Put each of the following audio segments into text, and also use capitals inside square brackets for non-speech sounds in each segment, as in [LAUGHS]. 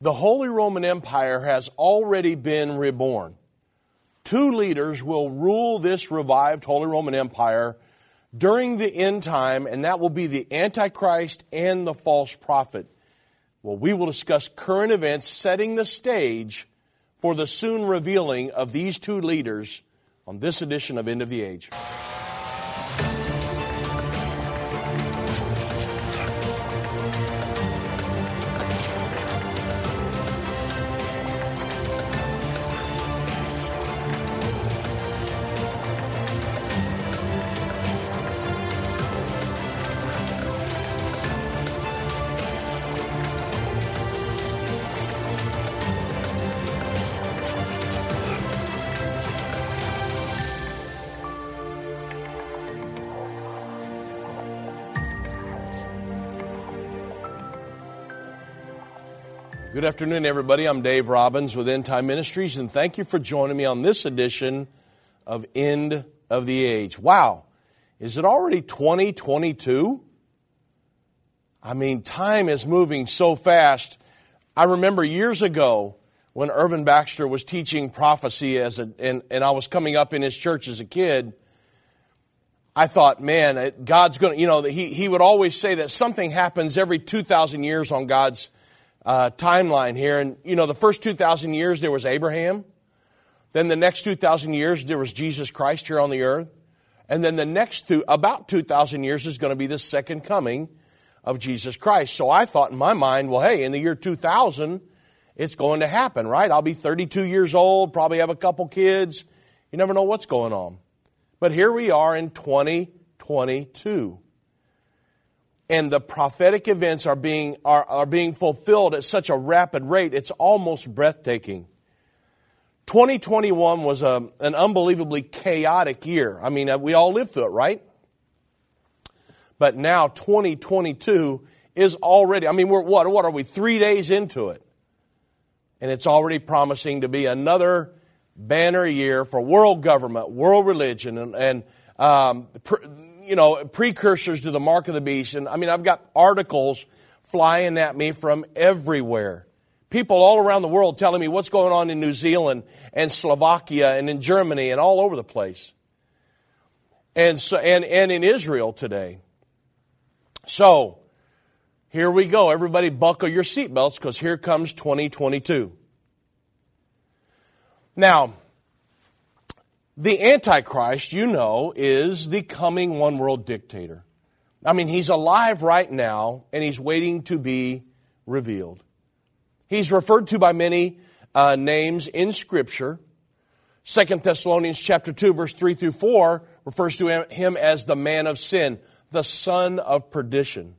The Holy Roman Empire has already been reborn. Two leaders will rule this revived Holy Roman Empire during the end time, and that will be the Antichrist and the false prophet. Well, we will discuss current events setting the stage for the soon revealing of these two leaders on this edition of End of the Age. Afternoon, everybody. I'm Dave Robbins with End Time Ministries, and thank you for joining me on this edition of End of the Age. Wow, is it already 2022? I mean, time is moving so fast. I remember years ago when Irvin Baxter was teaching prophecy as a, and, and I was coming up in his church as a kid. I thought, man, God's going to, you know, he, he would always say that something happens every 2,000 years on God's uh, timeline here. And, you know, the first 2,000 years there was Abraham. Then the next 2,000 years there was Jesus Christ here on the earth. And then the next two, about 2,000 years is going to be the second coming of Jesus Christ. So I thought in my mind, well, hey, in the year 2000, it's going to happen, right? I'll be 32 years old, probably have a couple kids. You never know what's going on. But here we are in 2022 and the prophetic events are being, are, are being fulfilled at such a rapid rate, it's almost breathtaking. 2021 was a, an unbelievably chaotic year. I mean, uh, we all lived through it, right? But now 2022 is already, I mean, we're what, what are we, three days into it? And it's already promising to be another banner year for world government, world religion, and, and um, you know, precursors to the mark of the beast. And I mean, I've got articles flying at me from everywhere. People all around the world telling me what's going on in New Zealand and Slovakia and in Germany and all over the place. And, so, and, and in Israel today. So, here we go. Everybody buckle your seatbelts because here comes 2022. Now, the Antichrist, you know, is the coming one world dictator. I mean, he's alive right now and he's waiting to be revealed. He's referred to by many uh, names in Scripture. Second Thessalonians chapter 2, verse 3 through 4 refers to him as the man of sin, the son of perdition.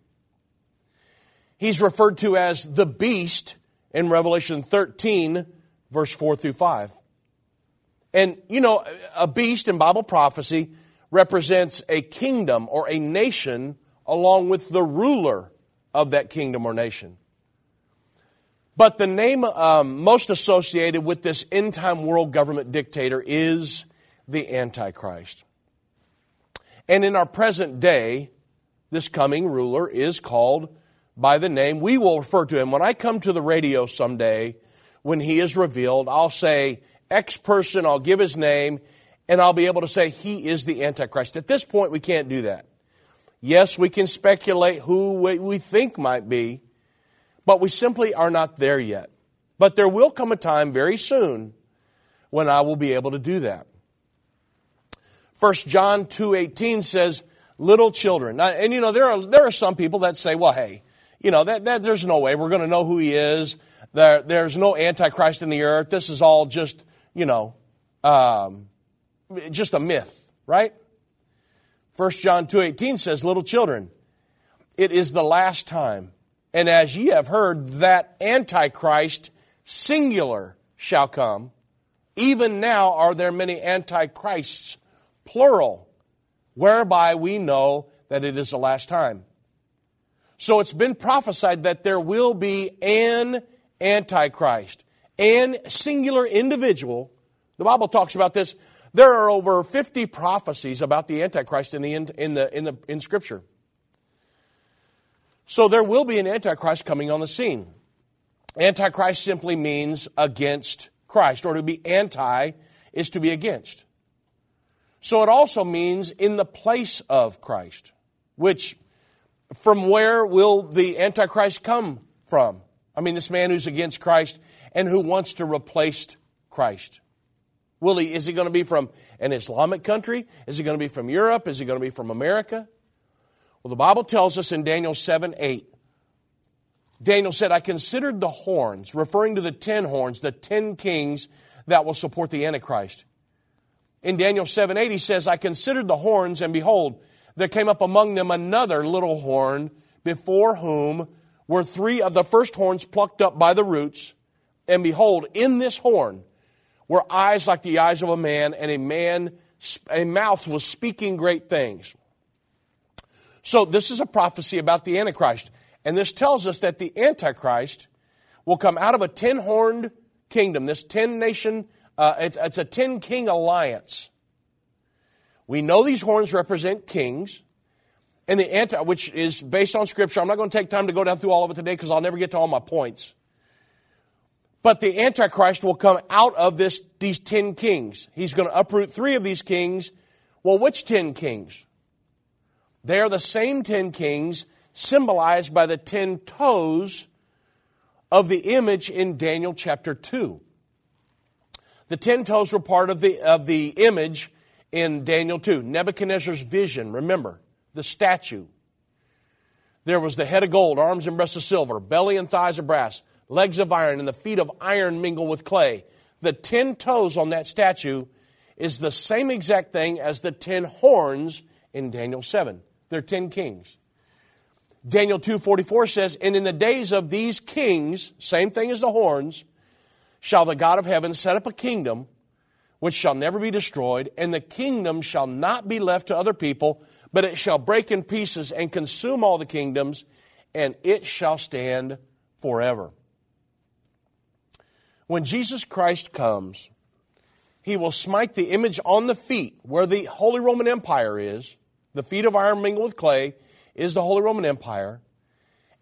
He's referred to as the beast in Revelation 13, verse 4 through 5. And, you know, a beast in Bible prophecy represents a kingdom or a nation along with the ruler of that kingdom or nation. But the name um, most associated with this end time world government dictator is the Antichrist. And in our present day, this coming ruler is called by the name, we will refer to him. When I come to the radio someday, when he is revealed, I'll say X person, I'll give his name, and I'll be able to say he is the Antichrist. At this point, we can't do that. Yes, we can speculate who we think might be, but we simply are not there yet. But there will come a time very soon when I will be able to do that. 1 John 2.18 says, little children. And you know, there are, there are some people that say, well, hey, you know, that, that there's no way we're going to know who he is. There, there's no Antichrist in the earth. This is all just you know, um, just a myth, right? 1 John 2.18 says, Little children, it is the last time. And as ye have heard, that Antichrist, singular, shall come. Even now are there many Antichrists, plural, whereby we know that it is the last time. So it's been prophesied that there will be an Antichrist and singular individual. The Bible talks about this. There are over 50 prophecies about the Antichrist in the, in the, in the, in Scripture. So there will be an Antichrist coming on the scene. Antichrist simply means against Christ, or to be anti is to be against. So it also means in the place of Christ, which from where will the Antichrist come from? I mean, this man who's against Christ and who wants to replace Christ. Will he, is he going to be from an Islamic country? Is he going to be from Europe? Is he going to be from America? Well, the Bible tells us in Daniel 7 8, Daniel said, I considered the horns, referring to the ten horns, the ten kings that will support the Antichrist. In Daniel 7 8, he says, I considered the horns, and behold, there came up among them another little horn, before whom were three of the first horns plucked up by the roots. And behold, in this horn were eyes like the eyes of a man, and a man, a mouth was speaking great things. So this is a prophecy about the Antichrist. And this tells us that the Antichrist will come out of a ten horned kingdom, this ten nation, uh, it's, it's a ten king alliance. We know these horns represent kings. And the anti, which is based on scripture. I'm not going to take time to go down through all of it today because I'll never get to all my points. But the Antichrist will come out of this, these ten kings. He's going to uproot three of these kings. Well, which ten kings? They are the same ten kings symbolized by the ten toes of the image in Daniel chapter 2. The ten toes were part of the, of the image in Daniel 2. Nebuchadnezzar's vision, remember, the statue. There was the head of gold, arms and breasts of silver, belly and thighs of brass, legs of iron, and the feet of iron mingle with clay. The ten toes on that statue is the same exact thing as the ten horns in Daniel 7. They're ten kings. Daniel 2:44 says, "And in the days of these kings, same thing as the horns, shall the God of heaven set up a kingdom which shall never be destroyed, and the kingdom shall not be left to other people, but it shall break in pieces and consume all the kingdoms, and it shall stand forever." When Jesus Christ comes, he will smite the image on the feet where the Holy Roman Empire is, the feet of iron mingled with clay, is the Holy Roman Empire,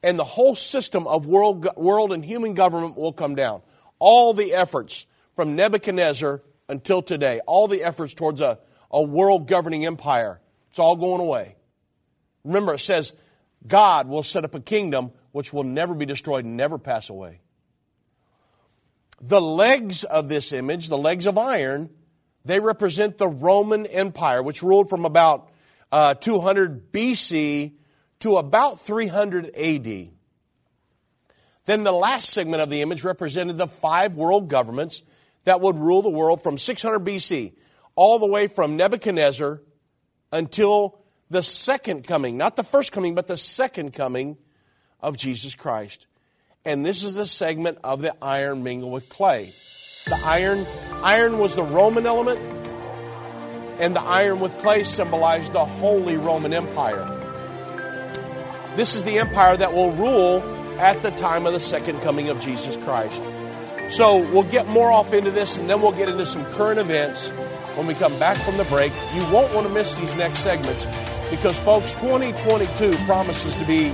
and the whole system of world, world and human government will come down. All the efforts from Nebuchadnezzar until today, all the efforts towards a, a world governing empire, it's all going away. Remember, it says God will set up a kingdom which will never be destroyed and never pass away. The legs of this image, the legs of iron, they represent the Roman Empire, which ruled from about uh, 200 BC to about 300 AD. Then the last segment of the image represented the five world governments that would rule the world from 600 BC all the way from Nebuchadnezzar until the second coming, not the first coming, but the second coming of Jesus Christ. And this is the segment of the iron mingled with clay. The iron, iron was the Roman element, and the iron with clay symbolized the Holy Roman Empire. This is the empire that will rule at the time of the second coming of Jesus Christ. So we'll get more off into this and then we'll get into some current events when we come back from the break. You won't want to miss these next segments because, folks, 2022 promises to be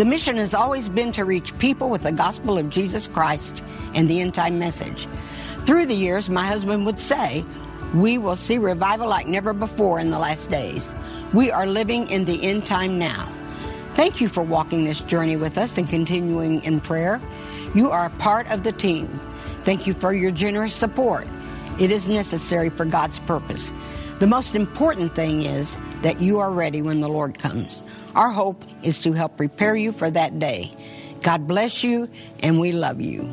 The mission has always been to reach people with the gospel of Jesus Christ and the end time message. Through the years, my husband would say, We will see revival like never before in the last days. We are living in the end time now. Thank you for walking this journey with us and continuing in prayer. You are a part of the team. Thank you for your generous support. It is necessary for God's purpose. The most important thing is that you are ready when the Lord comes. Our hope is to help prepare you for that day. God bless you, and we love you.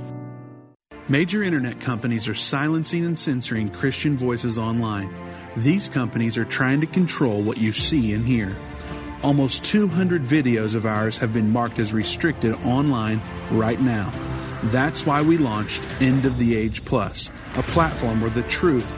Major internet companies are silencing and censoring Christian voices online. These companies are trying to control what you see and hear. Almost 200 videos of ours have been marked as restricted online right now. That's why we launched End of the Age Plus, a platform where the truth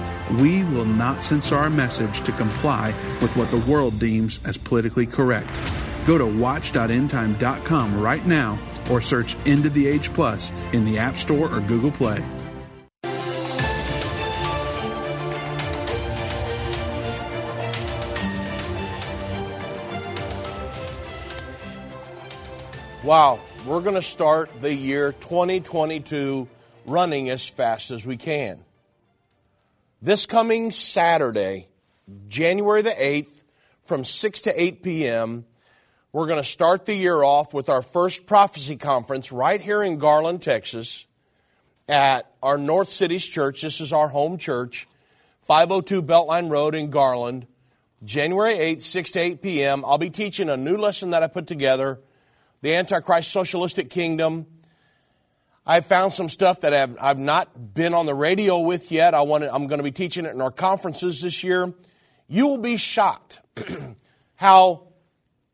We will not censor our message to comply with what the world deems as politically correct. Go to watch.endtime.com right now or search End of the Age Plus in the App Store or Google Play. Wow, we're going to start the year 2022 running as fast as we can. This coming Saturday, January the 8th, from 6 to 8 p.m., we're going to start the year off with our first prophecy conference right here in Garland, Texas, at our North Cities Church. This is our home church, 502 Beltline Road in Garland, January 8th, 6 to 8 p.m. I'll be teaching a new lesson that I put together the Antichrist Socialistic Kingdom. I found some stuff that I've, I've not been on the radio with yet. I want to, I'm going to be teaching it in our conferences this year. You will be shocked [CLEARS THROAT] how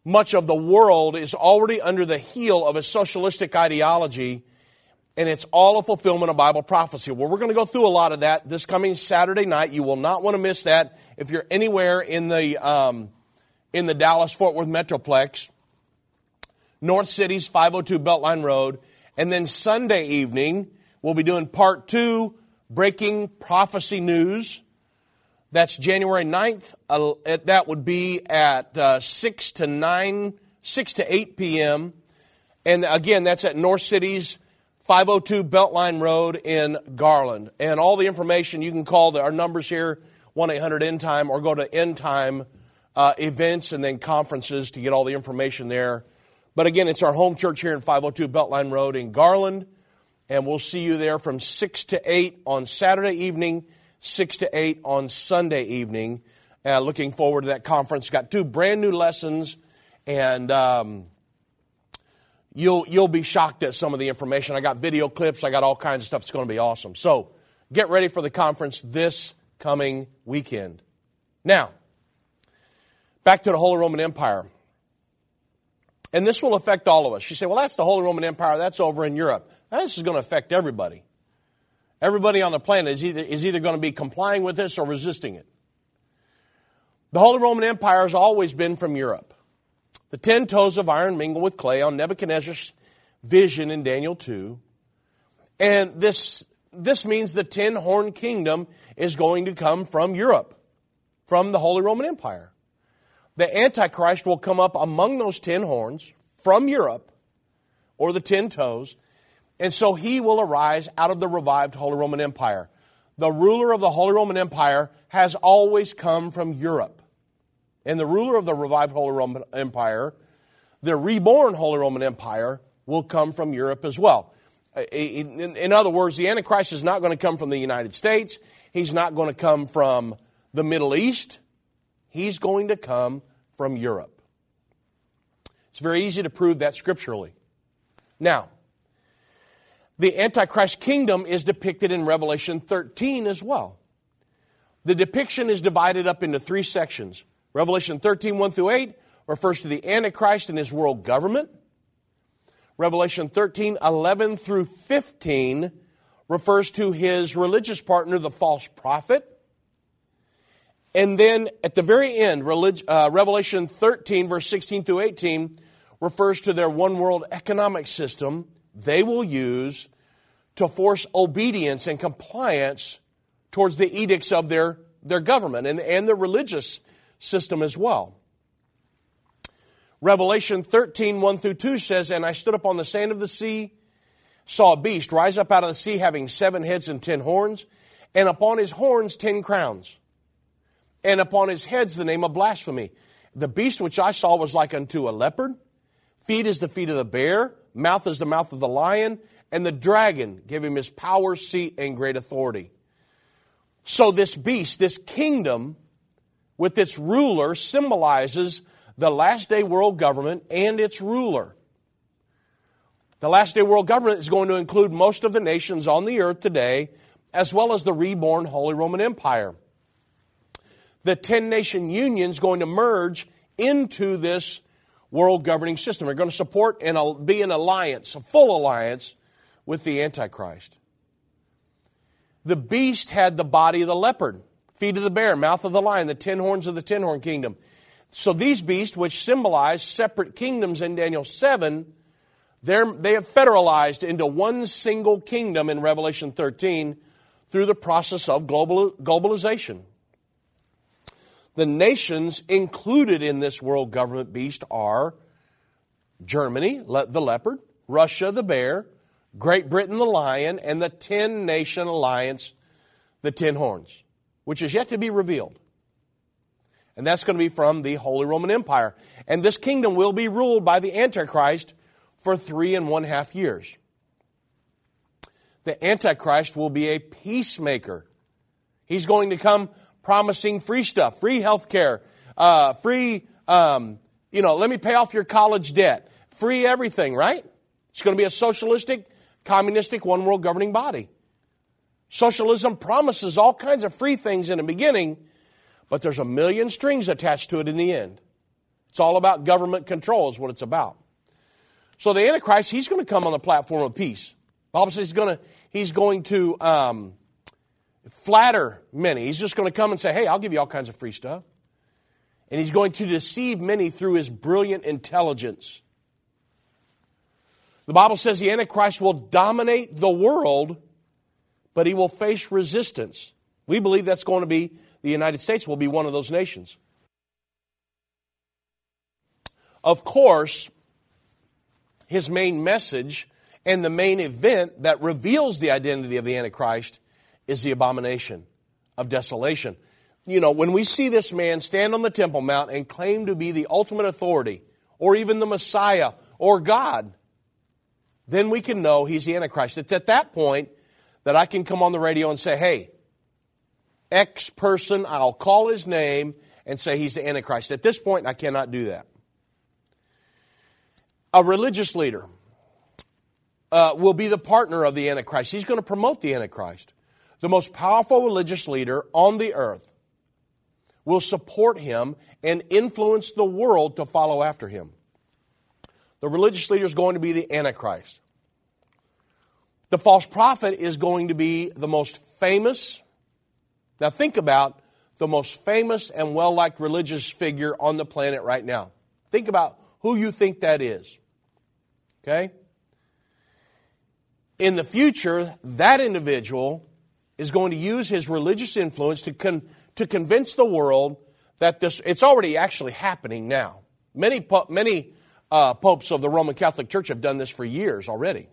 much of the world is already under the heel of a socialistic ideology, and it's all a fulfillment of Bible prophecy. Well, we're going to go through a lot of that this coming Saturday night. You will not want to miss that if you're anywhere in the um, in the Dallas Fort Worth Metroplex. North Cities, 502 Beltline Road. And then Sunday evening, we'll be doing part two, Breaking Prophecy News. That's January 9th. Uh, that would be at uh, 6 to 9, 6 to 8 p.m. And again, that's at North Cities, 502 Beltline Road in Garland. And all the information you can call our numbers here, 1 800 End Time, or go to End Time uh, events and then conferences to get all the information there. But again, it's our home church here in 502 Beltline Road in Garland. And we'll see you there from 6 to 8 on Saturday evening, 6 to 8 on Sunday evening. Uh, looking forward to that conference. Got two brand new lessons, and um, you'll, you'll be shocked at some of the information. I got video clips, I got all kinds of stuff. It's going to be awesome. So get ready for the conference this coming weekend. Now, back to the Holy Roman Empire. And this will affect all of us. You say, well, that's the Holy Roman Empire. That's over in Europe. Now, this is going to affect everybody. Everybody on the planet is either, is either going to be complying with this or resisting it. The Holy Roman Empire has always been from Europe. The ten toes of iron mingle with clay on Nebuchadnezzar's vision in Daniel 2. And this, this means the ten horn kingdom is going to come from Europe, from the Holy Roman Empire the Antichrist will come up among those ten horns from Europe, or the ten toes, and so he will arise out of the revived Holy Roman Empire. The ruler of the Holy Roman Empire has always come from Europe. And the ruler of the revived Holy Roman Empire, the reborn Holy Roman Empire, will come from Europe as well. Uh, in other words, the Antichrist is not going to come from the United States. He's not going to come from the Middle East. He's going to come from Europe. It's very easy to prove that scripturally. Now, the Antichrist kingdom is depicted in Revelation 13 as well. The depiction is divided up into three sections. Revelation 13, 1 through 8 refers to the Antichrist and his world government. Revelation 13, 11 through 15 refers to his religious partner, the false prophet. And then at the very end, uh, Revelation 13, verse 16 through 18, refers to their one world economic system they will use to force obedience and compliance towards the edicts of their, their government and, and their religious system as well. Revelation 13, 1 through 2 says, And I stood upon the sand of the sea, saw a beast rise up out of the sea, having seven heads and ten horns, and upon his horns ten crowns and upon his heads the name of blasphemy. The beast which I saw was like unto a leopard, feet as the feet of the bear, mouth as the mouth of the lion, and the dragon gave him his power, seat, and great authority. So, this beast, this kingdom, with its ruler, symbolizes the last day world government and its ruler. The last day world government is going to include most of the nations on the earth today, as well as the reborn Holy Roman Empire. The 10 nation union is going to merge into this world governing system. They're going to support and be an alliance, a full alliance with the Antichrist. The beast had the body of the leopard, feet of the bear, mouth of the lion, the ten horns of the ten horn kingdom. So these beasts, which symbolize separate kingdoms in Daniel 7, they have federalized into one single kingdom in Revelation 13 through the process of global, globalization. The nations included in this world government beast are Germany, the leopard, Russia, the bear, Great Britain, the lion, and the 10 nation alliance, the ten horns, which is yet to be revealed. And that's going to be from the Holy Roman Empire. And this kingdom will be ruled by the Antichrist for three and one half years. The Antichrist will be a peacemaker. He's going to come promising free stuff, free health care, uh, free, um, you know, let me pay off your college debt, free everything, right? It's going to be a socialistic, communistic, one world governing body. Socialism promises all kinds of free things in the beginning, but there's a million strings attached to it in the end. It's all about government control, is what it's about. So the Antichrist, he's going to come on the platform of peace. Bible says he's going to, he's going to um, flatter many. He's just going to come and say, hey, I'll give you all kinds of free stuff. And he's going to deceive many through his brilliant intelligence. The Bible says the Antichrist will dominate the world, but he will face resistance. We believe that's going to be the United States will be one of those nations. Of course, his main message and the main event that reveals the identity of the Antichrist is the abomination of desolation. You know, when we see this man stand on the Temple Mount and claim to be the ultimate authority, or even the Messiah, or God, then we can know he's the Antichrist. It's at that point that I can come on the radio and say, hey, X person, I'll call his name and say he's the Antichrist. At this point, I cannot do that a religious leader uh, will be the partner of the Antichrist. He's going to promote the Antichrist. The most powerful religious leader on the earth will support him and influence the world to follow after him. The religious leader is going to be the Antichrist. The false prophet is going to be the most famous. Now, think about the most famous and well liked religious figure on the planet right now. Think about who you think that is. Okay? In the future, that individual is going to use his religious influence to, con- to convince the world that this, it's already actually happening now. Many, many uh, popes of the Roman Catholic Church have done this for years already.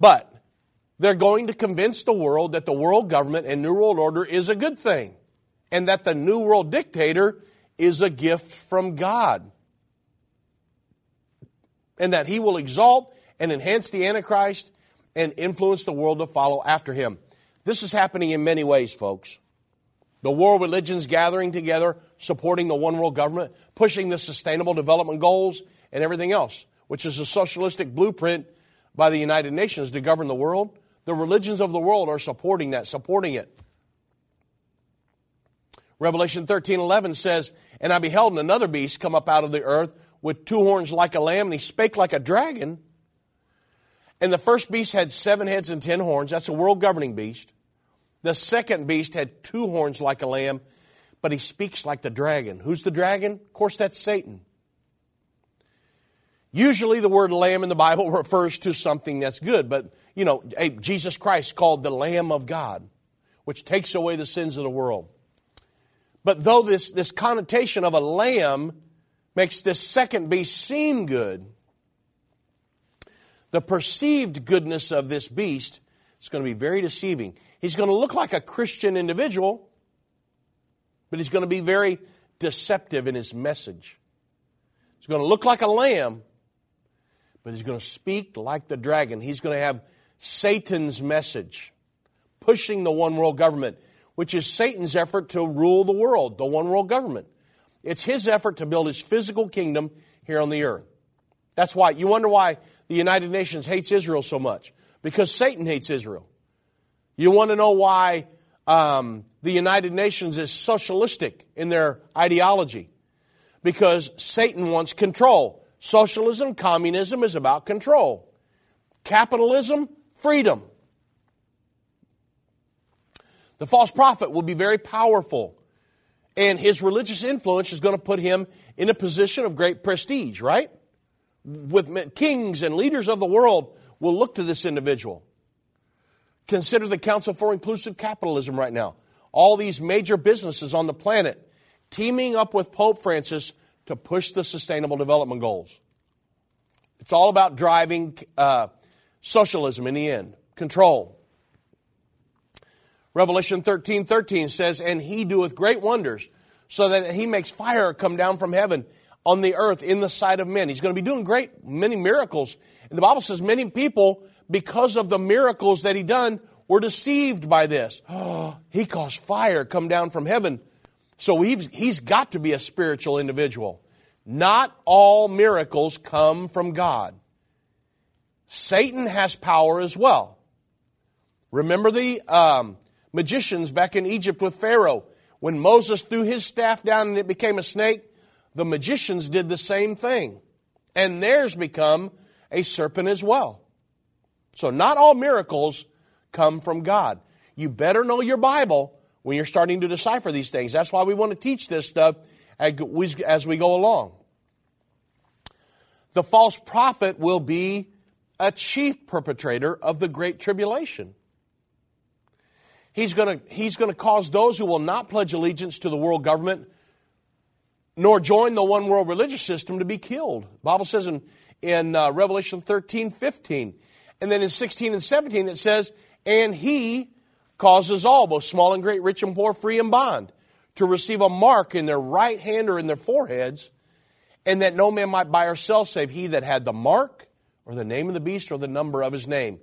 But they're going to convince the world that the world government and New World Order is a good thing and that the New World Dictator is a gift from God and that he will exalt and enhance the Antichrist and influence the world to follow after him. This is happening in many ways, folks. The world religions gathering together, supporting the one world government, pushing the sustainable development goals, and everything else, which is a socialistic blueprint by the United Nations to govern the world. The religions of the world are supporting that, supporting it. Revelation 13 11 says, And I beheld another beast come up out of the earth with two horns like a lamb, and he spake like a dragon. And the first beast had seven heads and ten horns. That's a world governing beast. The second beast had two horns like a lamb, but he speaks like the dragon. Who's the dragon? Of course, that's Satan. Usually, the word lamb in the Bible [LAUGHS] refers to something that's good, but you know, Jesus Christ called the Lamb of God, which takes away the sins of the world. But though this, this connotation of a lamb makes this second beast seem good, the perceived goodness of this beast is going to be very deceiving. He's going to look like a Christian individual, but he's going to be very deceptive in his message. He's going to look like a lamb, but he's going to speak like the dragon. He's going to have Satan's message, pushing the one world government, which is Satan's effort to rule the world, the one world government. It's his effort to build his physical kingdom here on the earth. That's why you wonder why the United Nations hates Israel so much because Satan hates Israel. You want to know why um, the United Nations is socialistic in their ideology? Because Satan wants control. Socialism, communism is about control. Capitalism, freedom. The false prophet will be very powerful, and his religious influence is going to put him in a position of great prestige, right? With kings and leaders of the world will look to this individual. Consider the Council for Inclusive Capitalism right now. All these major businesses on the planet teaming up with Pope Francis to push the Sustainable Development Goals. It's all about driving uh, socialism in the end, control. Revelation 13 13 says, And he doeth great wonders, so that he makes fire come down from heaven on the earth in the sight of men. He's going to be doing great, many miracles. And the Bible says many people, because of the miracles that he done, were deceived by this. Oh, [GASPS] he caused fire come down from heaven. So he's got to be a spiritual individual. Not all miracles come from God. Satan has power as well. Remember the um, magicians back in Egypt with Pharaoh? When Moses threw his staff down and it became a snake, the magicians did the same thing. And theirs become a serpent as well. So not all miracles come from God. You better know your Bible when you're starting to decipher these things. That's why we want to teach this stuff as we go along. The false prophet will be a chief perpetrator of the Great Tribulation. He's going to, he's going to cause those who will not pledge allegiance to the world government nor join the one world religious system to be killed. The Bible says in, in uh, Revelation 13, 15. And then in 16 and 17 it says, And he causes all, both small and great, rich and poor, free and bond, to receive a mark in their right hand or in their foreheads, and that no man might buy or sell save he that had the mark or the name of the beast or the number of his name.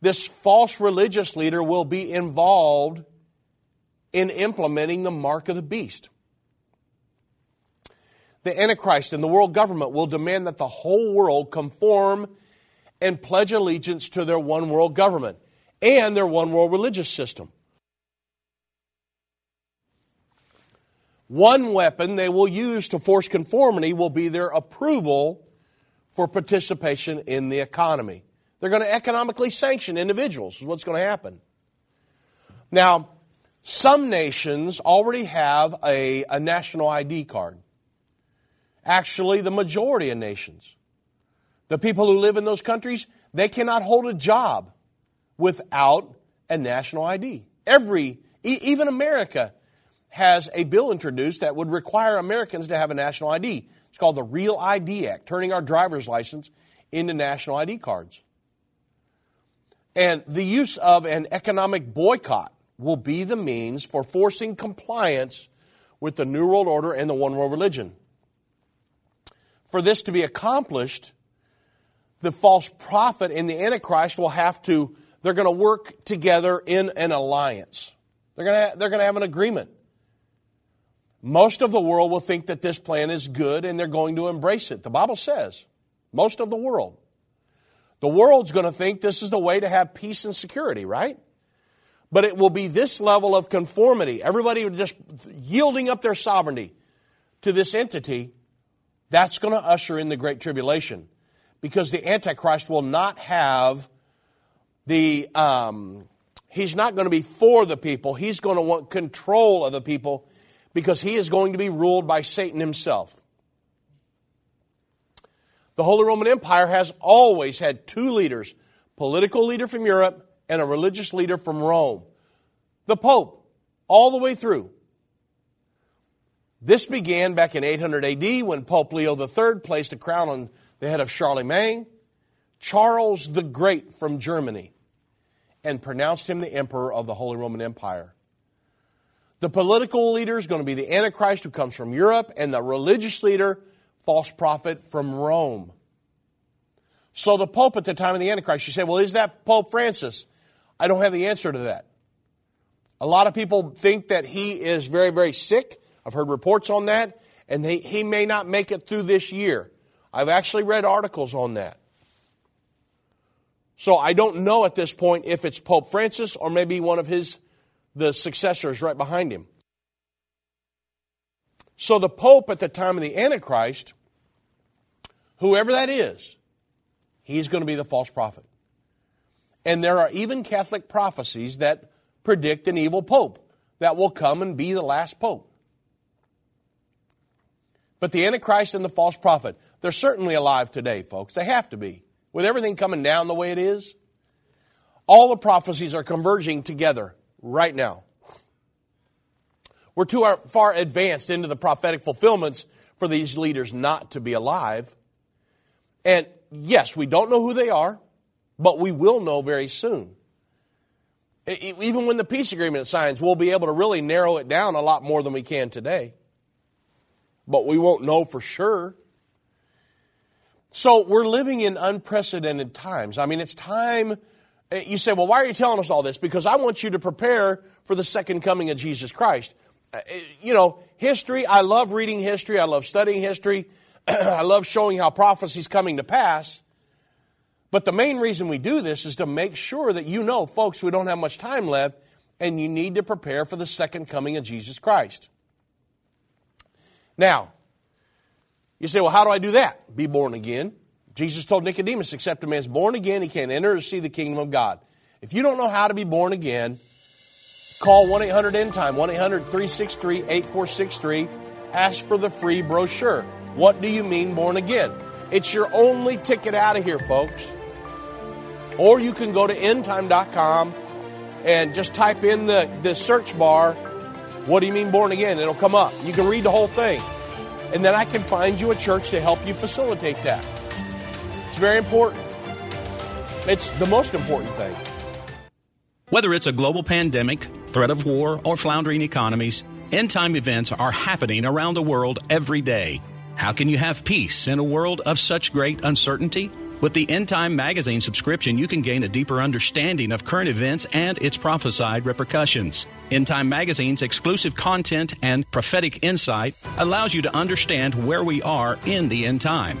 This false religious leader will be involved in implementing the mark of the beast the Antichrist and the world government will demand that the whole world conform and pledge allegiance to their one world government and their one world religious system. One weapon they will use to force conformity will be their approval for participation in the economy. They're going to economically sanction individuals, is what's going to happen. Now, some nations already have a, a national ID card actually the majority of nations. The people who live in those countries, they cannot hold a job without a national ID. Every, even America has a bill introduced that would require Americans to have a national ID. It's called the Real ID Act, turning our driver's license into national ID cards. And the use of an economic boycott will be the means for forcing compliance with the New World Order and the One World Religion for this to be accomplished, the false prophet and the Antichrist will have to, they're going to work together in an alliance. They're going to, they're going to have an agreement. Most of the world will think that this plan is good and they're going to embrace it. The Bible says, most of the world. The world's going to think this is the way to have peace and security, right? But it will be this level of conformity, everybody just yielding up their sovereignty to this entity that's going to usher in the Great Tribulation because the Antichrist will not have the, um, he's not going to be for the people. He's going to want control of the people because he is going to be ruled by Satan himself. The Holy Roman Empire has always had two leaders political leader from Europe and a religious leader from Rome. The Pope, all the way through. This began back in 800 AD when Pope Leo III placed a crown on the head of Charlemagne, Charles the Great from Germany, and pronounced him the emperor of the Holy Roman Empire. The political leader is going to be the Antichrist who comes from Europe, and the religious leader, false prophet from Rome. So the Pope at the time of the Antichrist, you say, well, is that Pope Francis? I don't have the answer to that. A lot of people think that he is very, very sick. I've heard reports on that, and he, he may not make it through this year. I've actually read articles on that. So I don't know at this point if it's Pope Francis or maybe one of his the successors right behind him. So the Pope at the time of the Antichrist, whoever that is, he's going to be the false prophet. And there are even Catholic prophecies that predict an evil pope that will come and be the last pope. But the Antichrist and the false prophet, they're certainly alive today, folks. They have to be. With everything coming down the way it is, all the prophecies are converging together right now. We're too far advanced into the prophetic fulfillments for these leaders not to be alive. And yes, we don't know who they are, but we will know very soon. Even when the peace agreement signs, we'll be able to really narrow it down a lot more than we can today. But we won't know for sure. So we're living in unprecedented times. I mean, it's time. Eh, you say, well, why are you telling us all this? Because I want you to prepare for the second coming of Jesus Christ. Eh, eh, you know, history, I love reading history, I love studying history, [CLEARS THROAT] I love showing how prophecy's coming to pass. But the main reason we do this is to make sure that you know, folks, we don't have much time left, and you need to prepare for the second coming of Jesus Christ. Now, you say, well, how do I do that? Be born again. Jesus told Nicodemus, except a man's born again, he can't enter or see the kingdom of God. If you don't know how to be born again, call 1 800 End Time, 1 800 363 8463. Ask for the free brochure. What do you mean born again? It's your only ticket out of here, folks. Or you can go to endtime.com and just type in the, the search bar, what do you mean born again? It'll come up. You can read the whole thing. And then I can find you a church to help you facilitate that. It's very important. It's the most important thing. Whether it's a global pandemic, threat of war, or floundering economies, end time events are happening around the world every day. How can you have peace in a world of such great uncertainty? With the End Time Magazine subscription, you can gain a deeper understanding of current events and its prophesied repercussions. End Time Magazine's exclusive content and prophetic insight allows you to understand where we are in the end time.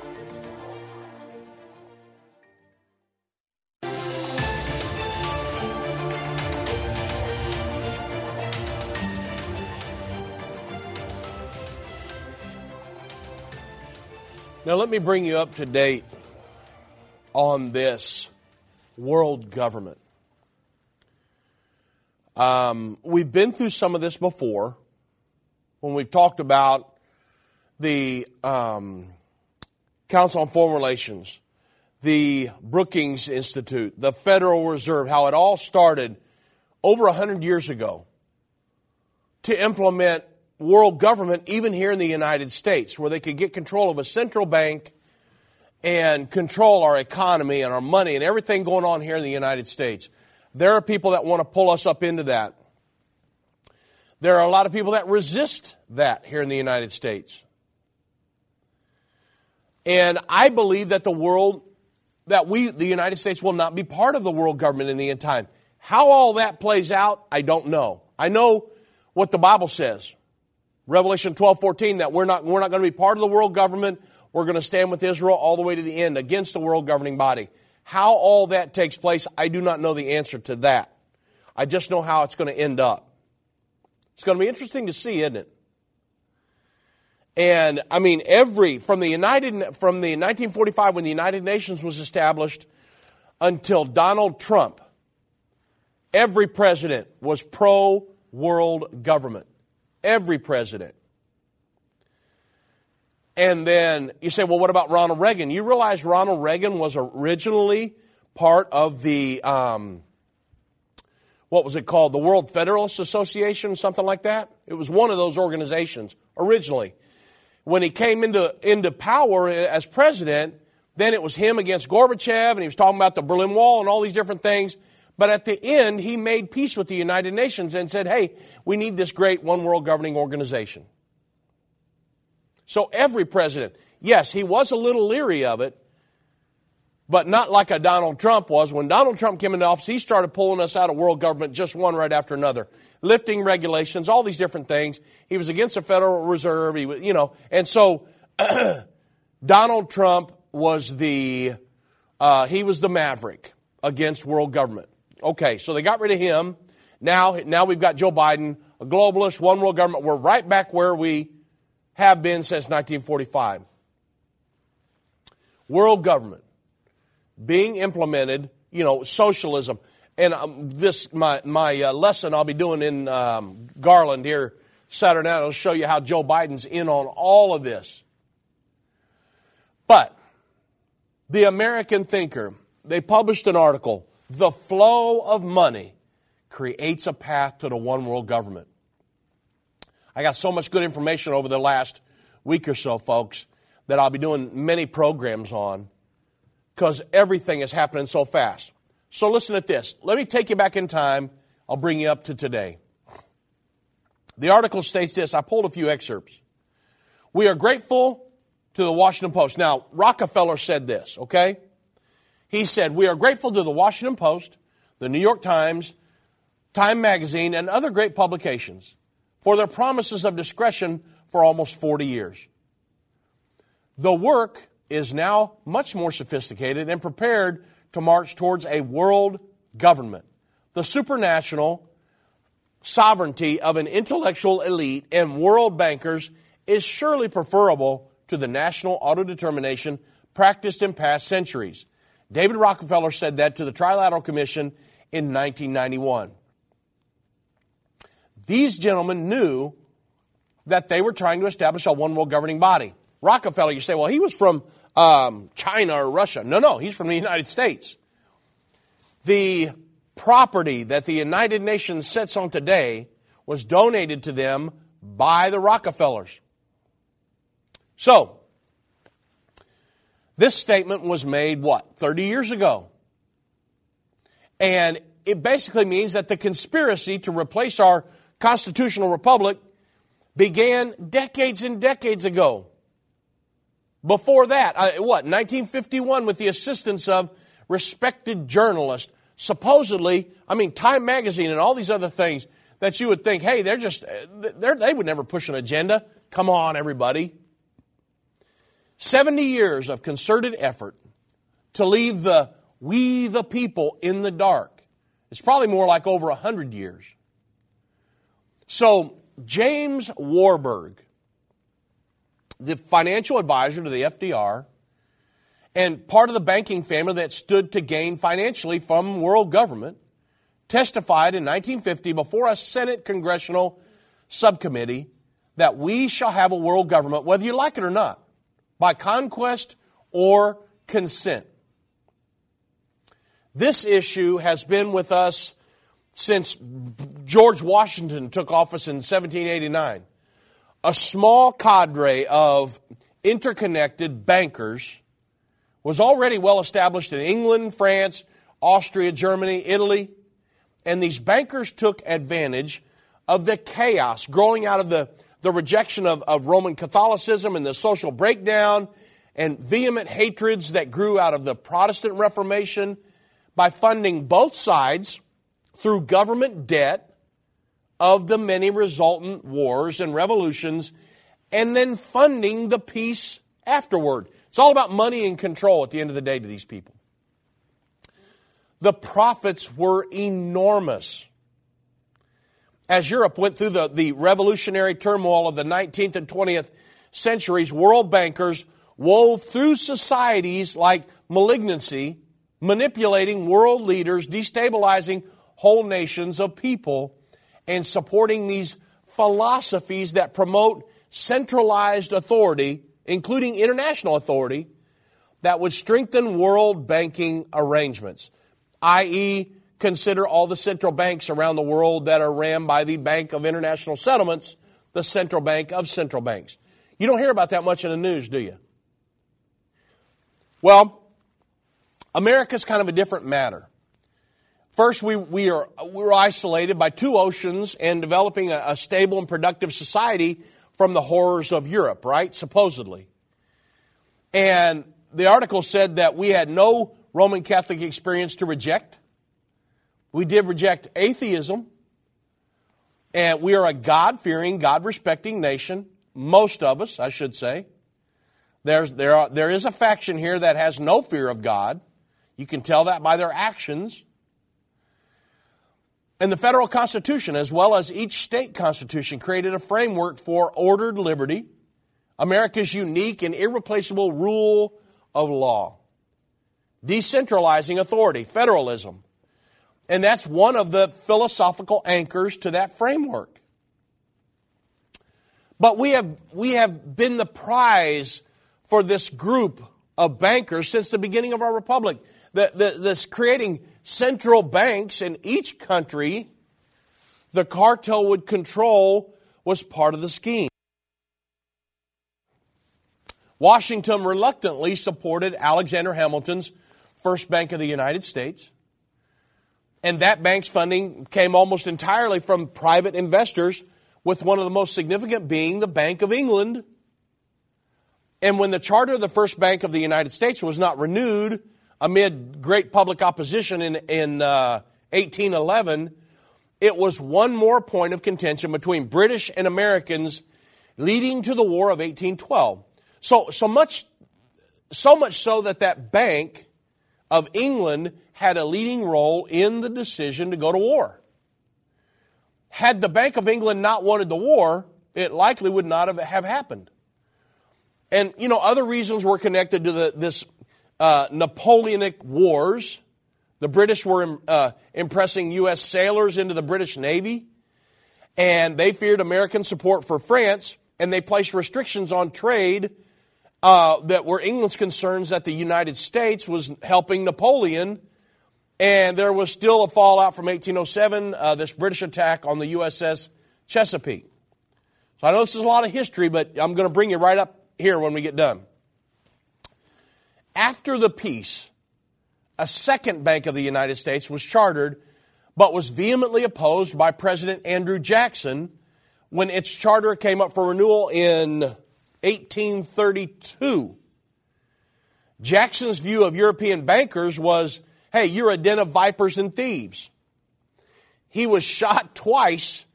Now, let me bring you up to date on this world government. Um, we've been through some of this before when we've talked about the um, Council on Foreign Relations, the Brookings Institute, the Federal Reserve, how it all started over 100 years ago to implement world government, even here in the United States, where they could get control of a central bank and control our economy and our money and everything going on here in the United States. There are people that want to pull us up into that. There are a lot of people that resist that here in the United States. And I believe that the world that we, the United States, will not be part of the world government in the end time. How all that plays out, I don't know. I know what the Bible says. Revelation 12, 14, that we're not, we're not going to be part of the world government. We're going to stand with Israel all the way to the end against the world governing body. How all that takes place, I do not know the answer to that. I just know how it's going to end up. It's going to be interesting to see, isn't it? And I mean, every from the United from the 1945 when the United Nations was established until Donald Trump, every president was pro world government. Every president. And then you say, well, what about Ronald Reagan? You realize Ronald Reagan was originally part of the, um, what was it called? The World Federalist Association, something like that? It was one of those organizations originally. When he came into, into power as president, then it was him against Gorbachev, and he was talking about the Berlin Wall and all these different things. But at the end, he made peace with the United Nations and said, hey, we need this great one world governing organization. So every president, yes, he was a little leery of it, but not like a Donald Trump was. When Donald Trump came into office, he started pulling us out of world government just one right after another, lifting regulations, all these different things. He was against the Federal Reserve, he was, you know, and so [CLEARS THROAT] Donald Trump was the uh, he was the maverick against world government. Okay, so they got rid of him. Now, now we've got Joe Biden, a globalist, one world government. We're right back where we have been since 1945. World government being implemented, you know, socialism. And um, this, my, my uh, lesson I'll be doing in um, Garland here Saturday night, I'll show you how Joe Biden's in on all of this. But the American Thinker, they published an article, The Flow of Money Creates a Path to the One World Government. I got so much good information over the last week or so, folks, that I'll be doing many programs on because everything is happening so fast. So listen at this. Let me take you back in time. I'll bring you up to today. The article states this. I pulled a few excerpts. We are grateful to the Washington Post. Now, Rockefeller said this, okay? He said, We are grateful to the Washington Post, the New York Times, Time Magazine, and other great publications for their promises of discretion for almost 40 years. The work is now much more sophisticated and prepared to march towards a world government. The supranational sovereignty of an intellectual elite and world bankers is surely preferable to the national autodetermination practiced in past centuries. David Rockefeller said that to the Trilateral Commission in 1991. These gentlemen knew that they were trying to establish a one world governing body. Rockefeller, you say, well, he was from um, China or Russia. No, no, he's from the United States. The property that the United Nations sits on today was donated to them by the Rockefellers. So, this statement was made, what, 30 years ago? And it basically means that the conspiracy to replace our constitutional republic began decades and decades ago. Before that, uh, what, 1951, with the assistance of respected journalists, supposedly, I mean, Time Magazine and all these other things that you would think, hey, they're just, they're, they would never push an agenda. Come on, everybody. 70 years of concerted effort to leave the we the people in the dark. It's probably more like over 100 years. So, James Warburg, the financial advisor to the FDR, and part of the banking family that stood to gain financially from world government, testified in 1950 before a Senate congressional subcommittee that we shall have a world government, whether you like it or not, by conquest or consent. This issue has been with us since George Washington took office in 1789. A small cadre of interconnected bankers was already well established in England, France, Austria, Germany, Italy, and these bankers took advantage of the chaos growing out of the, the rejection of, of Roman Catholicism and the social breakdown and vehement hatreds that grew out of the Protestant Reformation by funding both sides through government debt of the many resultant wars and revolutions and then funding the peace afterward. It's all about money and control at the end of the day to these people. The profits were enormous. As Europe went through the, the revolutionary turmoil of the 19th and 20th centuries, world bankers wove through societies like malignancy, manipulating world leaders, destabilizing whole nations of people, and supporting these philosophies that promote centralized authority, including international authority, that would strengthen world banking arrangements, i.e., consider all the central banks around the world that are ran by the Bank of International Settlements, the central bank of central banks. You don't hear about that much in the news, do you? Well, America's kind of a different matter. First, we, we are, we're isolated by two oceans and developing a, a stable and productive society from the horrors of Europe, right? Supposedly. And the article said that we had no Roman Catholic experience to reject. We did reject atheism. And we are a God fearing, God respecting nation. Most of us, I should say. There's, there, are, there is a faction here that has no fear of God. You can tell that by their actions. And the federal constitution, as well as each state constitution, created a framework for ordered liberty, America's unique and irreplaceable rule of law, decentralizing authority, federalism. And that's one of the philosophical anchors to that framework. But we have, we have been the prize for this group of bankers since the beginning of our republic. The, the, this creating central banks in each country the cartel would control was part of the scheme. Washington reluctantly supported Alexander Hamilton's First Bank of the United States. And that bank's funding came almost entirely from private investors, with one of the most significant being the Bank of England, and when the charter of the First Bank of the United States was not renewed amid great public opposition in, in uh, 1811, it was one more point of contention between British and Americans leading to the War of 1812. So, so much, so much so that that Bank of England had a leading role in the decision to go to war. Had the Bank of England not wanted the war, it likely would not have, have happened. And, you know, other reasons were connected to the, this uh, Napoleonic Wars. The British were uh, impressing U.S. sailors into the British Navy, and they feared American support for France, and they placed restrictions on trade uh, that were England's concerns that the United States was helping Napoleon. And there was still a fallout from 1807, uh, this British attack on the USS Chesapeake. So I know this is a lot of history, but I'm going to bring you right up here when we get done. After the peace, a second Bank of the United States was chartered, but was vehemently opposed by President Andrew Jackson when its charter came up for renewal in 1832. Jackson's view of European bankers was hey, you're a den of vipers and thieves. He was shot twice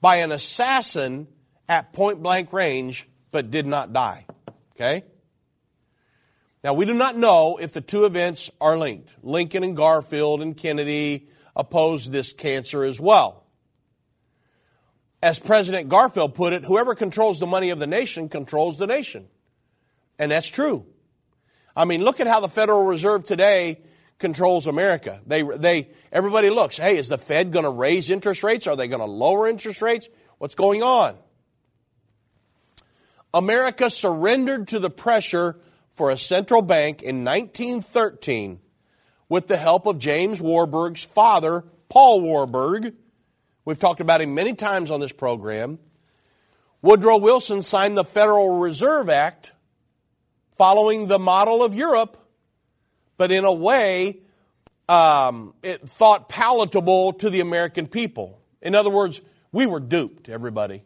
by an assassin at point blank range, but did not die. Okay? Now, we do not know if the two events are linked. Lincoln and Garfield and Kennedy opposed this cancer as well. As President Garfield put it, whoever controls the money of the nation controls the nation. And that's true. I mean, look at how the Federal Reserve today controls America. They, they, everybody looks, hey, is the Fed going to raise interest rates? Are they going to lower interest rates? What's going on? America surrendered to the pressure for a central bank in 1913 with the help of James Warburg's father, Paul Warburg. We've talked about him many times on this program. Woodrow Wilson signed the Federal Reserve Act following the model of Europe, but in a way um, it thought palatable to the American people. In other words, we were duped, everybody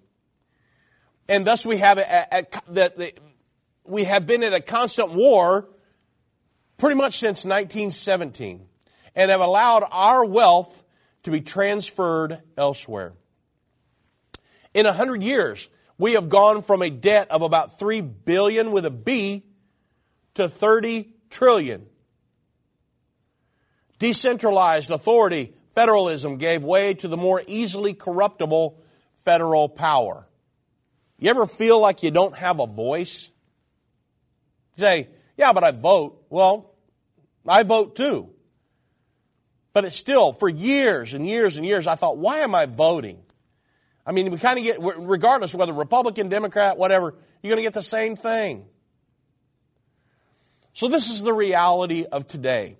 and thus we have that we have been at a constant war pretty much since 1917 and have allowed our wealth to be transferred elsewhere. In a hundred years, we have gone from a debt of about 3 billion with a B to 30 trillion. Decentralized authority, federalism gave way to the more easily corruptible federal power. You ever feel like you don't have a voice? You say, yeah, but I vote. Well, I vote too. But it's still, for years and years and years, I thought, why am I voting? I mean, we kind of get, regardless whether Republican, Democrat, whatever, you're going to get the same thing. So, this is the reality of today.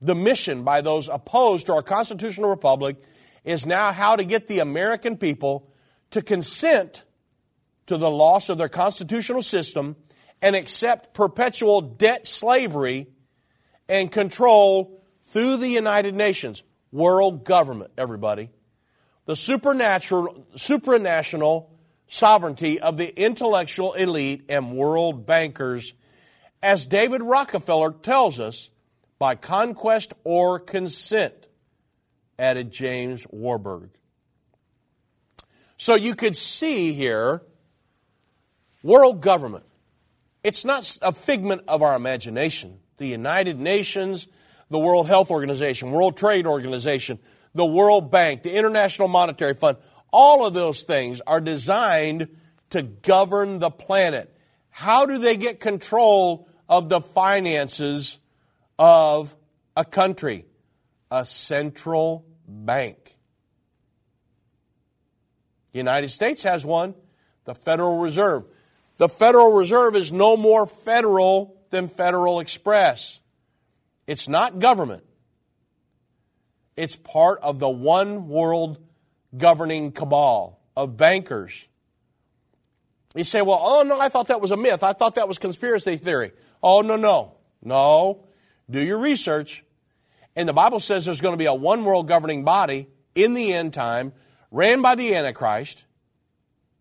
The mission by those opposed to our constitutional republic is now how to get the American people to consent to the loss of their constitutional system and accept perpetual debt slavery and control through the United Nations, world government, everybody. The supernatural, supranational sovereignty of the intellectual elite and world bankers, as David Rockefeller tells us, by conquest or consent, added James Warburg. So you could see here world government. It's not a figment of our imagination. The United Nations, the World Health Organization, World Trade Organization, the World Bank, the International Monetary Fund, all of those things are designed to govern the planet. How do they get control of the finances of a country? A central bank. The United States has one, the Federal Reserve. The Federal Reserve is no more federal than Federal Express. It's not government. It's part of the one world governing cabal of bankers. You say, well, oh no, I thought that was a myth. I thought that was conspiracy theory. Oh, no, no. No. Do your research. And the Bible says there's going to be a one world governing body in the end time, ran by the Antichrist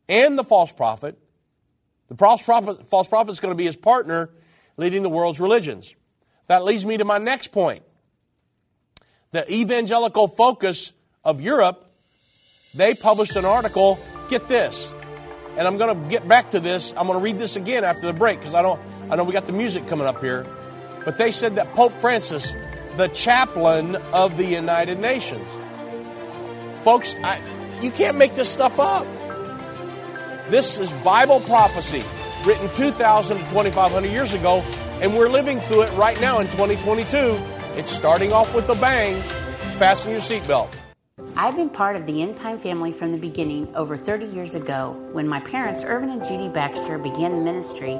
and the false prophet. The false prophet, false is going to be his partner leading the world's religions. That leads me to my next point the evangelical focus of Europe, they published an article. Get this, and I'm going to get back to this. I'm going to read this again after the break because I don't. I know we got the music coming up here, but they said that Pope Francis, the chaplain of the United Nations, folks, I, you can't make this stuff up. This is Bible prophecy written 2,000 to 2,500 years ago, and we're living through it right now in 2022. It's starting off with a bang. Fasten your seatbelt. I've been part of the End Time family from the beginning over 30 years ago when my parents, Irvin and Judy Baxter, began ministry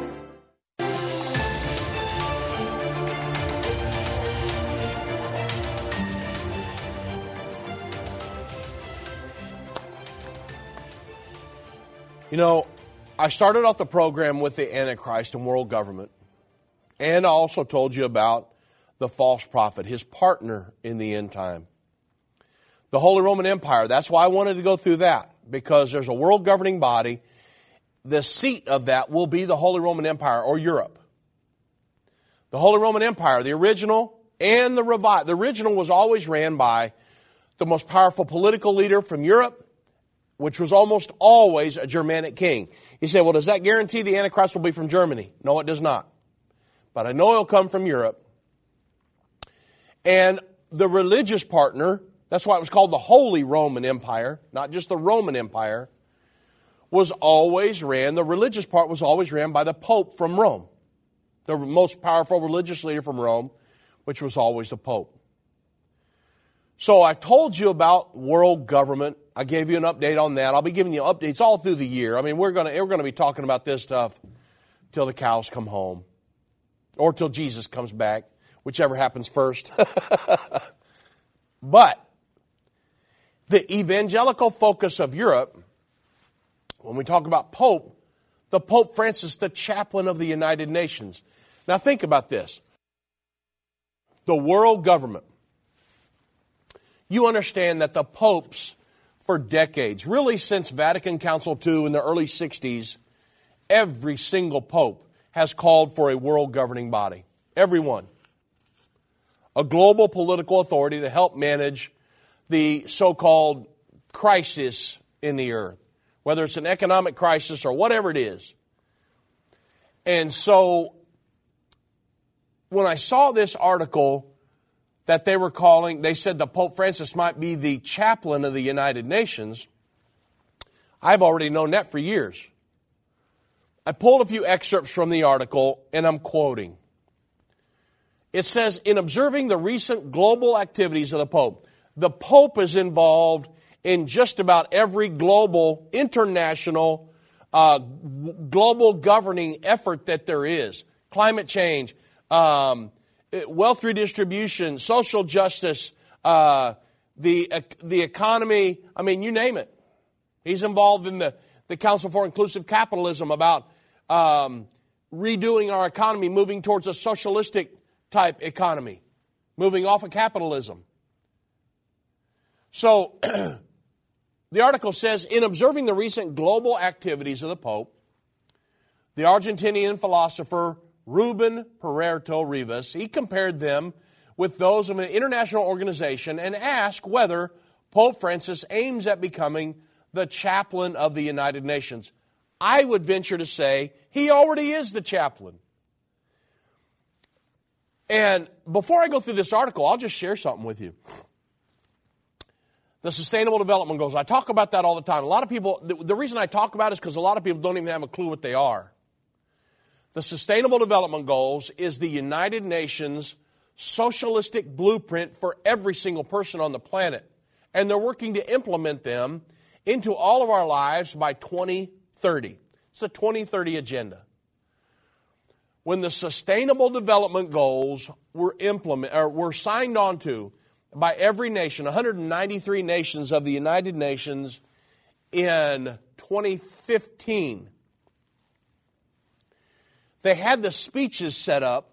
You know, I started off the program with the Antichrist and world government, and I also told you about the false prophet, his partner in the end time. The Holy Roman Empire, that's why I wanted to go through that, because there's a world governing body. The seat of that will be the Holy Roman Empire or Europe. The Holy Roman Empire, the original and the revived. The original was always ran by the most powerful political leader from Europe which was almost always a Germanic king. He said, Well, does that guarantee the Antichrist will be from Germany? No, it does not. But I know he'll come from Europe. And the religious partner, that's why it was called the Holy Roman Empire, not just the Roman Empire, was always ran, the religious part was always ran by the Pope from Rome, the most powerful religious leader from Rome, which was always the Pope. So I told you about world government. I gave you an update on that. I'll be giving you updates all through the year. I mean, we're going we're to be talking about this stuff till the cows come home or till Jesus comes back, whichever happens first. [LAUGHS] but the evangelical focus of Europe, when we talk about Pope, the Pope Francis, the chaplain of the United Nations. Now think about this the world government. You understand that the popes, for decades, really since Vatican Council II in the early 60s, every single pope has called for a world governing body. Everyone. A global political authority to help manage the so called crisis in the earth, whether it's an economic crisis or whatever it is. And so when I saw this article that they were calling, they said the Pope Francis might be the chaplain of the United Nations, I've already known that for years. I pulled a few excerpts from the article and I'm quoting. It says, in observing the recent global activities of the Pope, the Pope is involved in just about every global, international, uh, global governing effort that there is. Climate change, um, wealth redistribution, social justice, uh, the, uh, the economy, I mean, you name it. He's involved in the, the Council for Inclusive Capitalism about um, redoing our economy, moving towards a socialistic type economy, moving off of capitalism. So, [CLEARS THROAT] the article says in observing the recent global activities of the Pope, the Argentinian philosopher Ruben Peretó Rivas, he compared them with those of an international organization and asked whether Pope Francis aims at becoming the chaplain of the United Nations. I would venture to say he already is the chaplain. And before I go through this article, I'll just share something with you. The Sustainable Development Goals. I talk about that all the time. A lot of people, the reason I talk about it is because a lot of people don't even have a clue what they are. The Sustainable Development Goals is the United Nations socialistic blueprint for every single person on the planet. And they're working to implement them into all of our lives by 2030. It's a 2030 agenda. When the Sustainable Development Goals were implement, or were signed onto by every nation, 193 nations of the United Nations in 2015, they had the speeches set up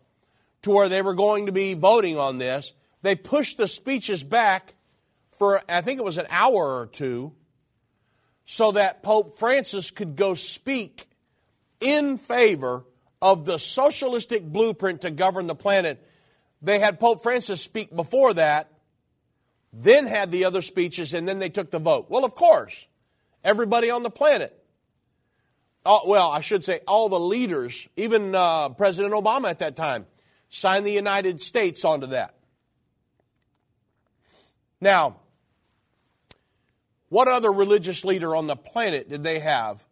to where they were going to be voting on this. They pushed the speeches back for, I think it was an hour or two, so that Pope Francis could go speak in favor of the socialistic blueprint to govern the planet. They had Pope Francis speak before that, then had the other speeches, and then they took the vote. Well, of course, everybody on the planet all, well, I should say all the leaders, even uh, President Obama at that time, signed the United States onto that. Now, what other religious leader on the planet did they have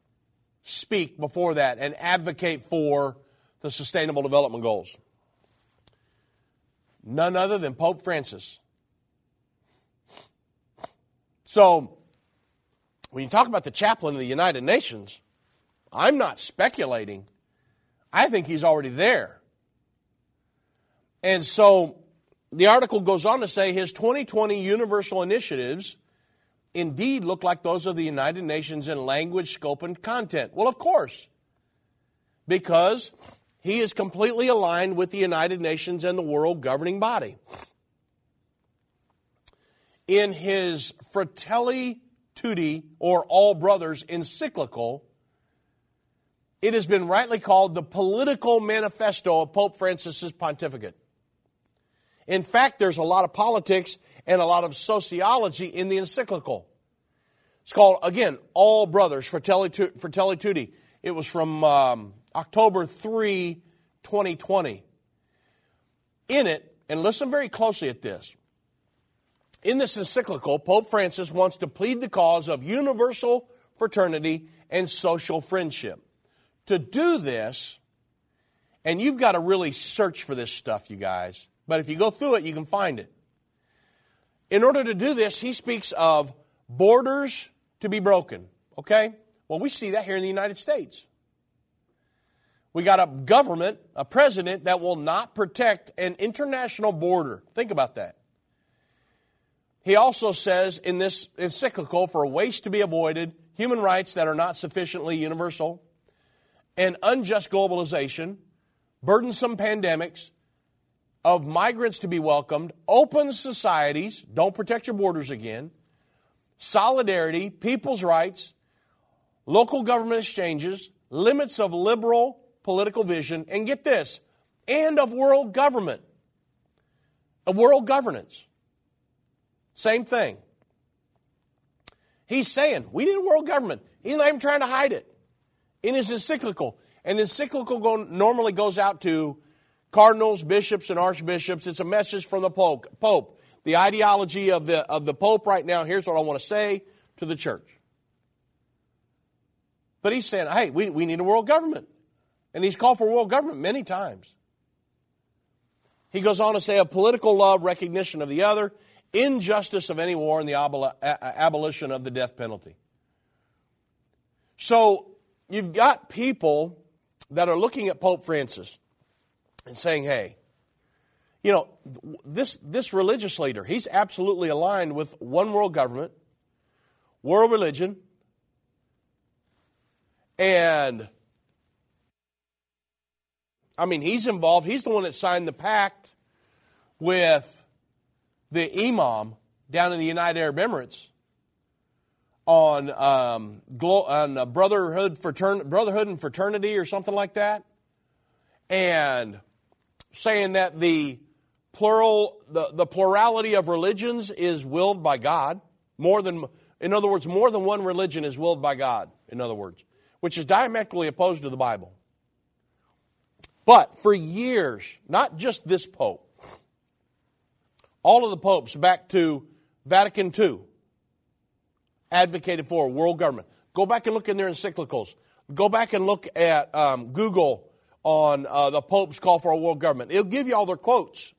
speak before that and advocate for the Sustainable Development Goals? None other than Pope Francis. So, when you talk about the chaplain of the United Nations, I'm not speculating. I think he's already there. And so the article goes on to say his 2020 universal initiatives indeed look like those of the United Nations in language, scope, and content. Well, of course, because he is completely aligned with the United Nations and the world governing body. In his Fratelli Tutti, or All Brothers encyclical, it has been rightly called the political manifesto of Pope Francis's pontificate. In fact, there's a lot of politics and a lot of sociology in the encyclical. It's called, again, All Brothers, Fratelli, Fratelli Tutti. It was from um, October 3, 2020. In it, and listen very closely at this, in this encyclical, Pope Francis wants to plead the cause of universal fraternity and social friendship. To do this, and you've got to really search for this stuff, you guys, but if you go through it, you can find it. In order to do this, he speaks of borders to be broken. Okay? Well, we see that here in the United States. We got a government, a president that will not protect an international border. Think about that. He also says in this encyclical for waste to be avoided, human rights that are not sufficiently universal, and unjust globalization, burdensome pandemics, of migrants to be welcomed, open societies, don't protect your borders again, solidarity, people's rights, local government exchanges, limits of liberal political vision, and get this, and of world government, of world governance. Same thing. He's saying we need a world government. He's not even trying to hide it in his encyclical. And encyclical go, normally goes out to cardinals, bishops, and archbishops. It's a message from the Pope. Pope. The ideology of the, of the Pope right now, here's what I want to say to the church. But he's saying, hey, we, we need a world government. And he's called for world government many times. He goes on to say a political love, recognition of the other, injustice of any war, and the abolition of the death penalty. So you've got people that are looking at Pope Francis and saying, hey, you know, this, this religious leader, he's absolutely aligned with one world government, world religion, and I mean, he's involved. He's the one that signed the pact with the imam down in the United Arab Emirates on um, on brotherhood fratern- brotherhood and fraternity or something like that, and saying that the plural the, the plurality of religions is willed by God more than in other words more than one religion is willed by God in other words which is diametrically opposed to the Bible. But for years, not just this pope, all of the popes back to Vatican II advocated for world government. Go back and look in their encyclicals. Go back and look at um, Google on uh, the Pope's call for a world government. It'll give you all their quotes.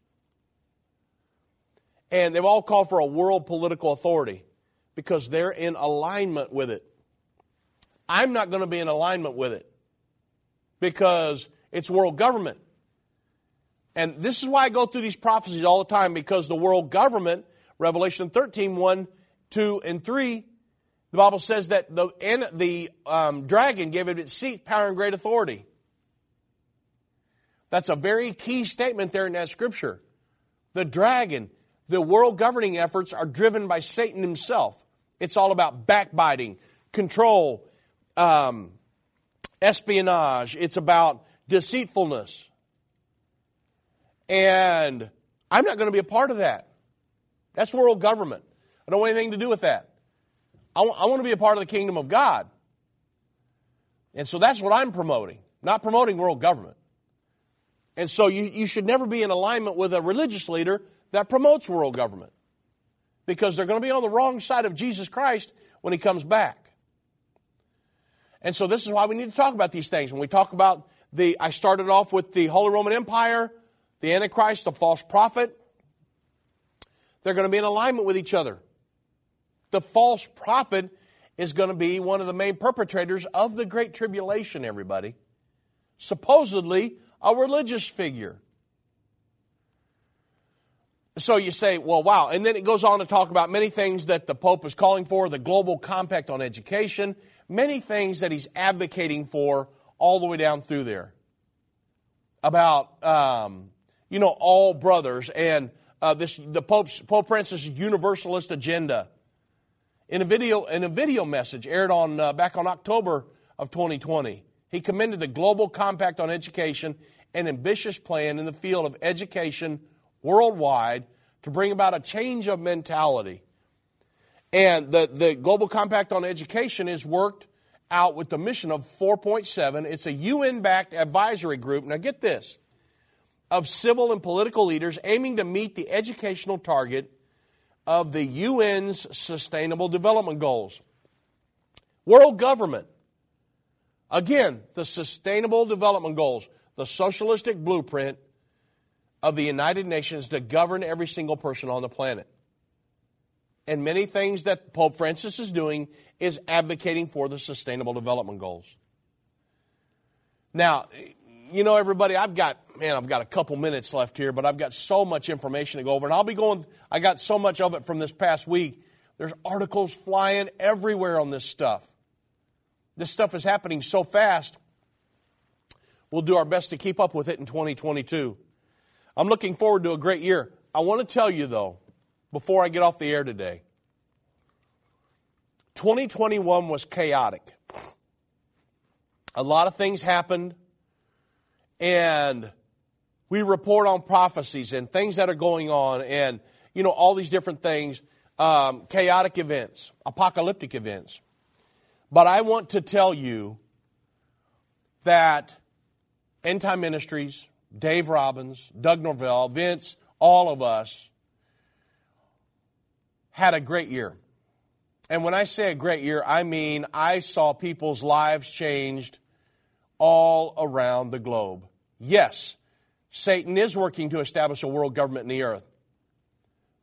And they've all called for a world political authority because they're in alignment with it. I'm not going to be in alignment with it because it's world government. And this is why I go through these prophecies all the time because the world government, Revelation 13, 1, 2, and 3, the Bible says that the, the um, dragon gave it its seat, power, and great authority. That's a very key statement there in that scripture. The dragon, the world governing efforts are driven by Satan himself. It's all about backbiting, control, um, espionage, it's about deceitfulness. And I'm not going to be a part of that. That's world government. I don't want anything to do with that. I, w- I want to be a part of the kingdom of God. And so that's what I'm promoting, not promoting world government. And so you, you should never be in alignment with a religious leader that promotes world government because they're going to be on the wrong side of Jesus Christ when he comes back. And so this is why we need to talk about these things. When we talk about the, I started off with the Holy Roman Empire, the Antichrist, the false prophet. They're going to be in alignment with each other. The false prophet is going to be one of the main perpetrators of the Great Tribulation, everybody. Supposedly a religious figure. So you say, well, wow. And then it goes on to talk about many things that the Pope is calling for the global compact on education, many things that he's advocating for all the way down through there about, um, you know, all brothers and uh, this the Pope's, Pope Francis' universalist agenda. In a video, in a video message aired on uh, back on October of 2020, he commended the Global Compact on Education, an ambitious plan in the field of education worldwide to bring about a change of mentality. And the, the Global Compact on Education is worked out with the mission of 4.7. It's a UN backed advisory group. Now, get this of civil and political leaders aiming to meet the educational target of the UN's Sustainable Development Goals. World government. Again, the Sustainable Development Goals, the socialistic blueprint of the United Nations to govern every single person on the planet. And many things that Pope Francis is doing is advocating for the Sustainable Development Goals. Now, you know, everybody, I've got, man, I've got a couple minutes left here, but I've got so much information to go over. And I'll be going, I got so much of it from this past week. There's articles flying everywhere on this stuff. This stuff is happening so fast. We'll do our best to keep up with it in 2022. I'm looking forward to a great year. I want to tell you, though, before I get off the air today 2021 was chaotic. A lot of things happened and we report on prophecies and things that are going on and you know all these different things um, chaotic events apocalyptic events but i want to tell you that end time ministries dave robbins doug norvell vince all of us had a great year and when i say a great year i mean i saw people's lives changed all around the globe. Yes, Satan is working to establish a world government in the earth.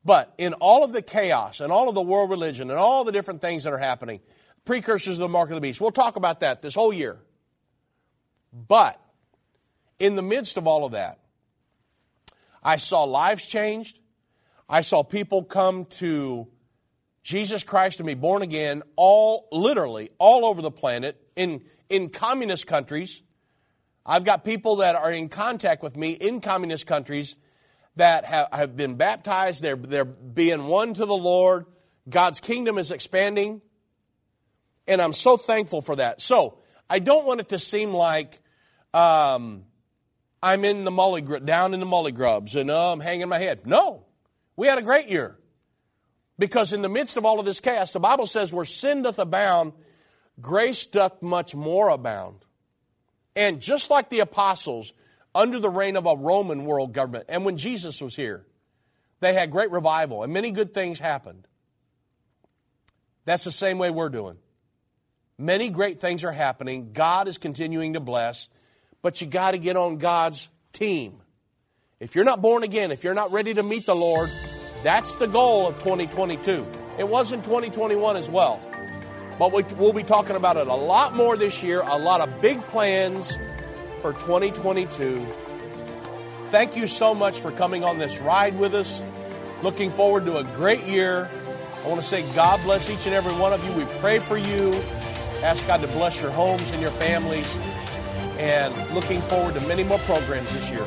But in all of the chaos and all of the world religion and all the different things that are happening, precursors of the mark of the beast, we'll talk about that this whole year. But in the midst of all of that, I saw lives changed. I saw people come to Jesus Christ and be born again all literally all over the planet in in communist countries. I've got people that are in contact with me in communist countries that have, have been baptized. They're, they're being one to the Lord. God's kingdom is expanding. And I'm so thankful for that. So I don't want it to seem like um, I'm in the mully, down in the mully grubs and uh, I'm hanging my head. No, we had a great year. Because in the midst of all of this chaos, the Bible says where sin doth abound, grace doth much more abound. And just like the apostles under the reign of a Roman world government, and when Jesus was here, they had great revival and many good things happened. That's the same way we're doing. Many great things are happening. God is continuing to bless, but you got to get on God's team. If you're not born again, if you're not ready to meet the Lord, that's the goal of 2022. It was in 2021 as well. But we'll be talking about it a lot more this year, a lot of big plans for 2022. Thank you so much for coming on this ride with us. Looking forward to a great year. I want to say God bless each and every one of you. We pray for you. Ask God to bless your homes and your families. And looking forward to many more programs this year.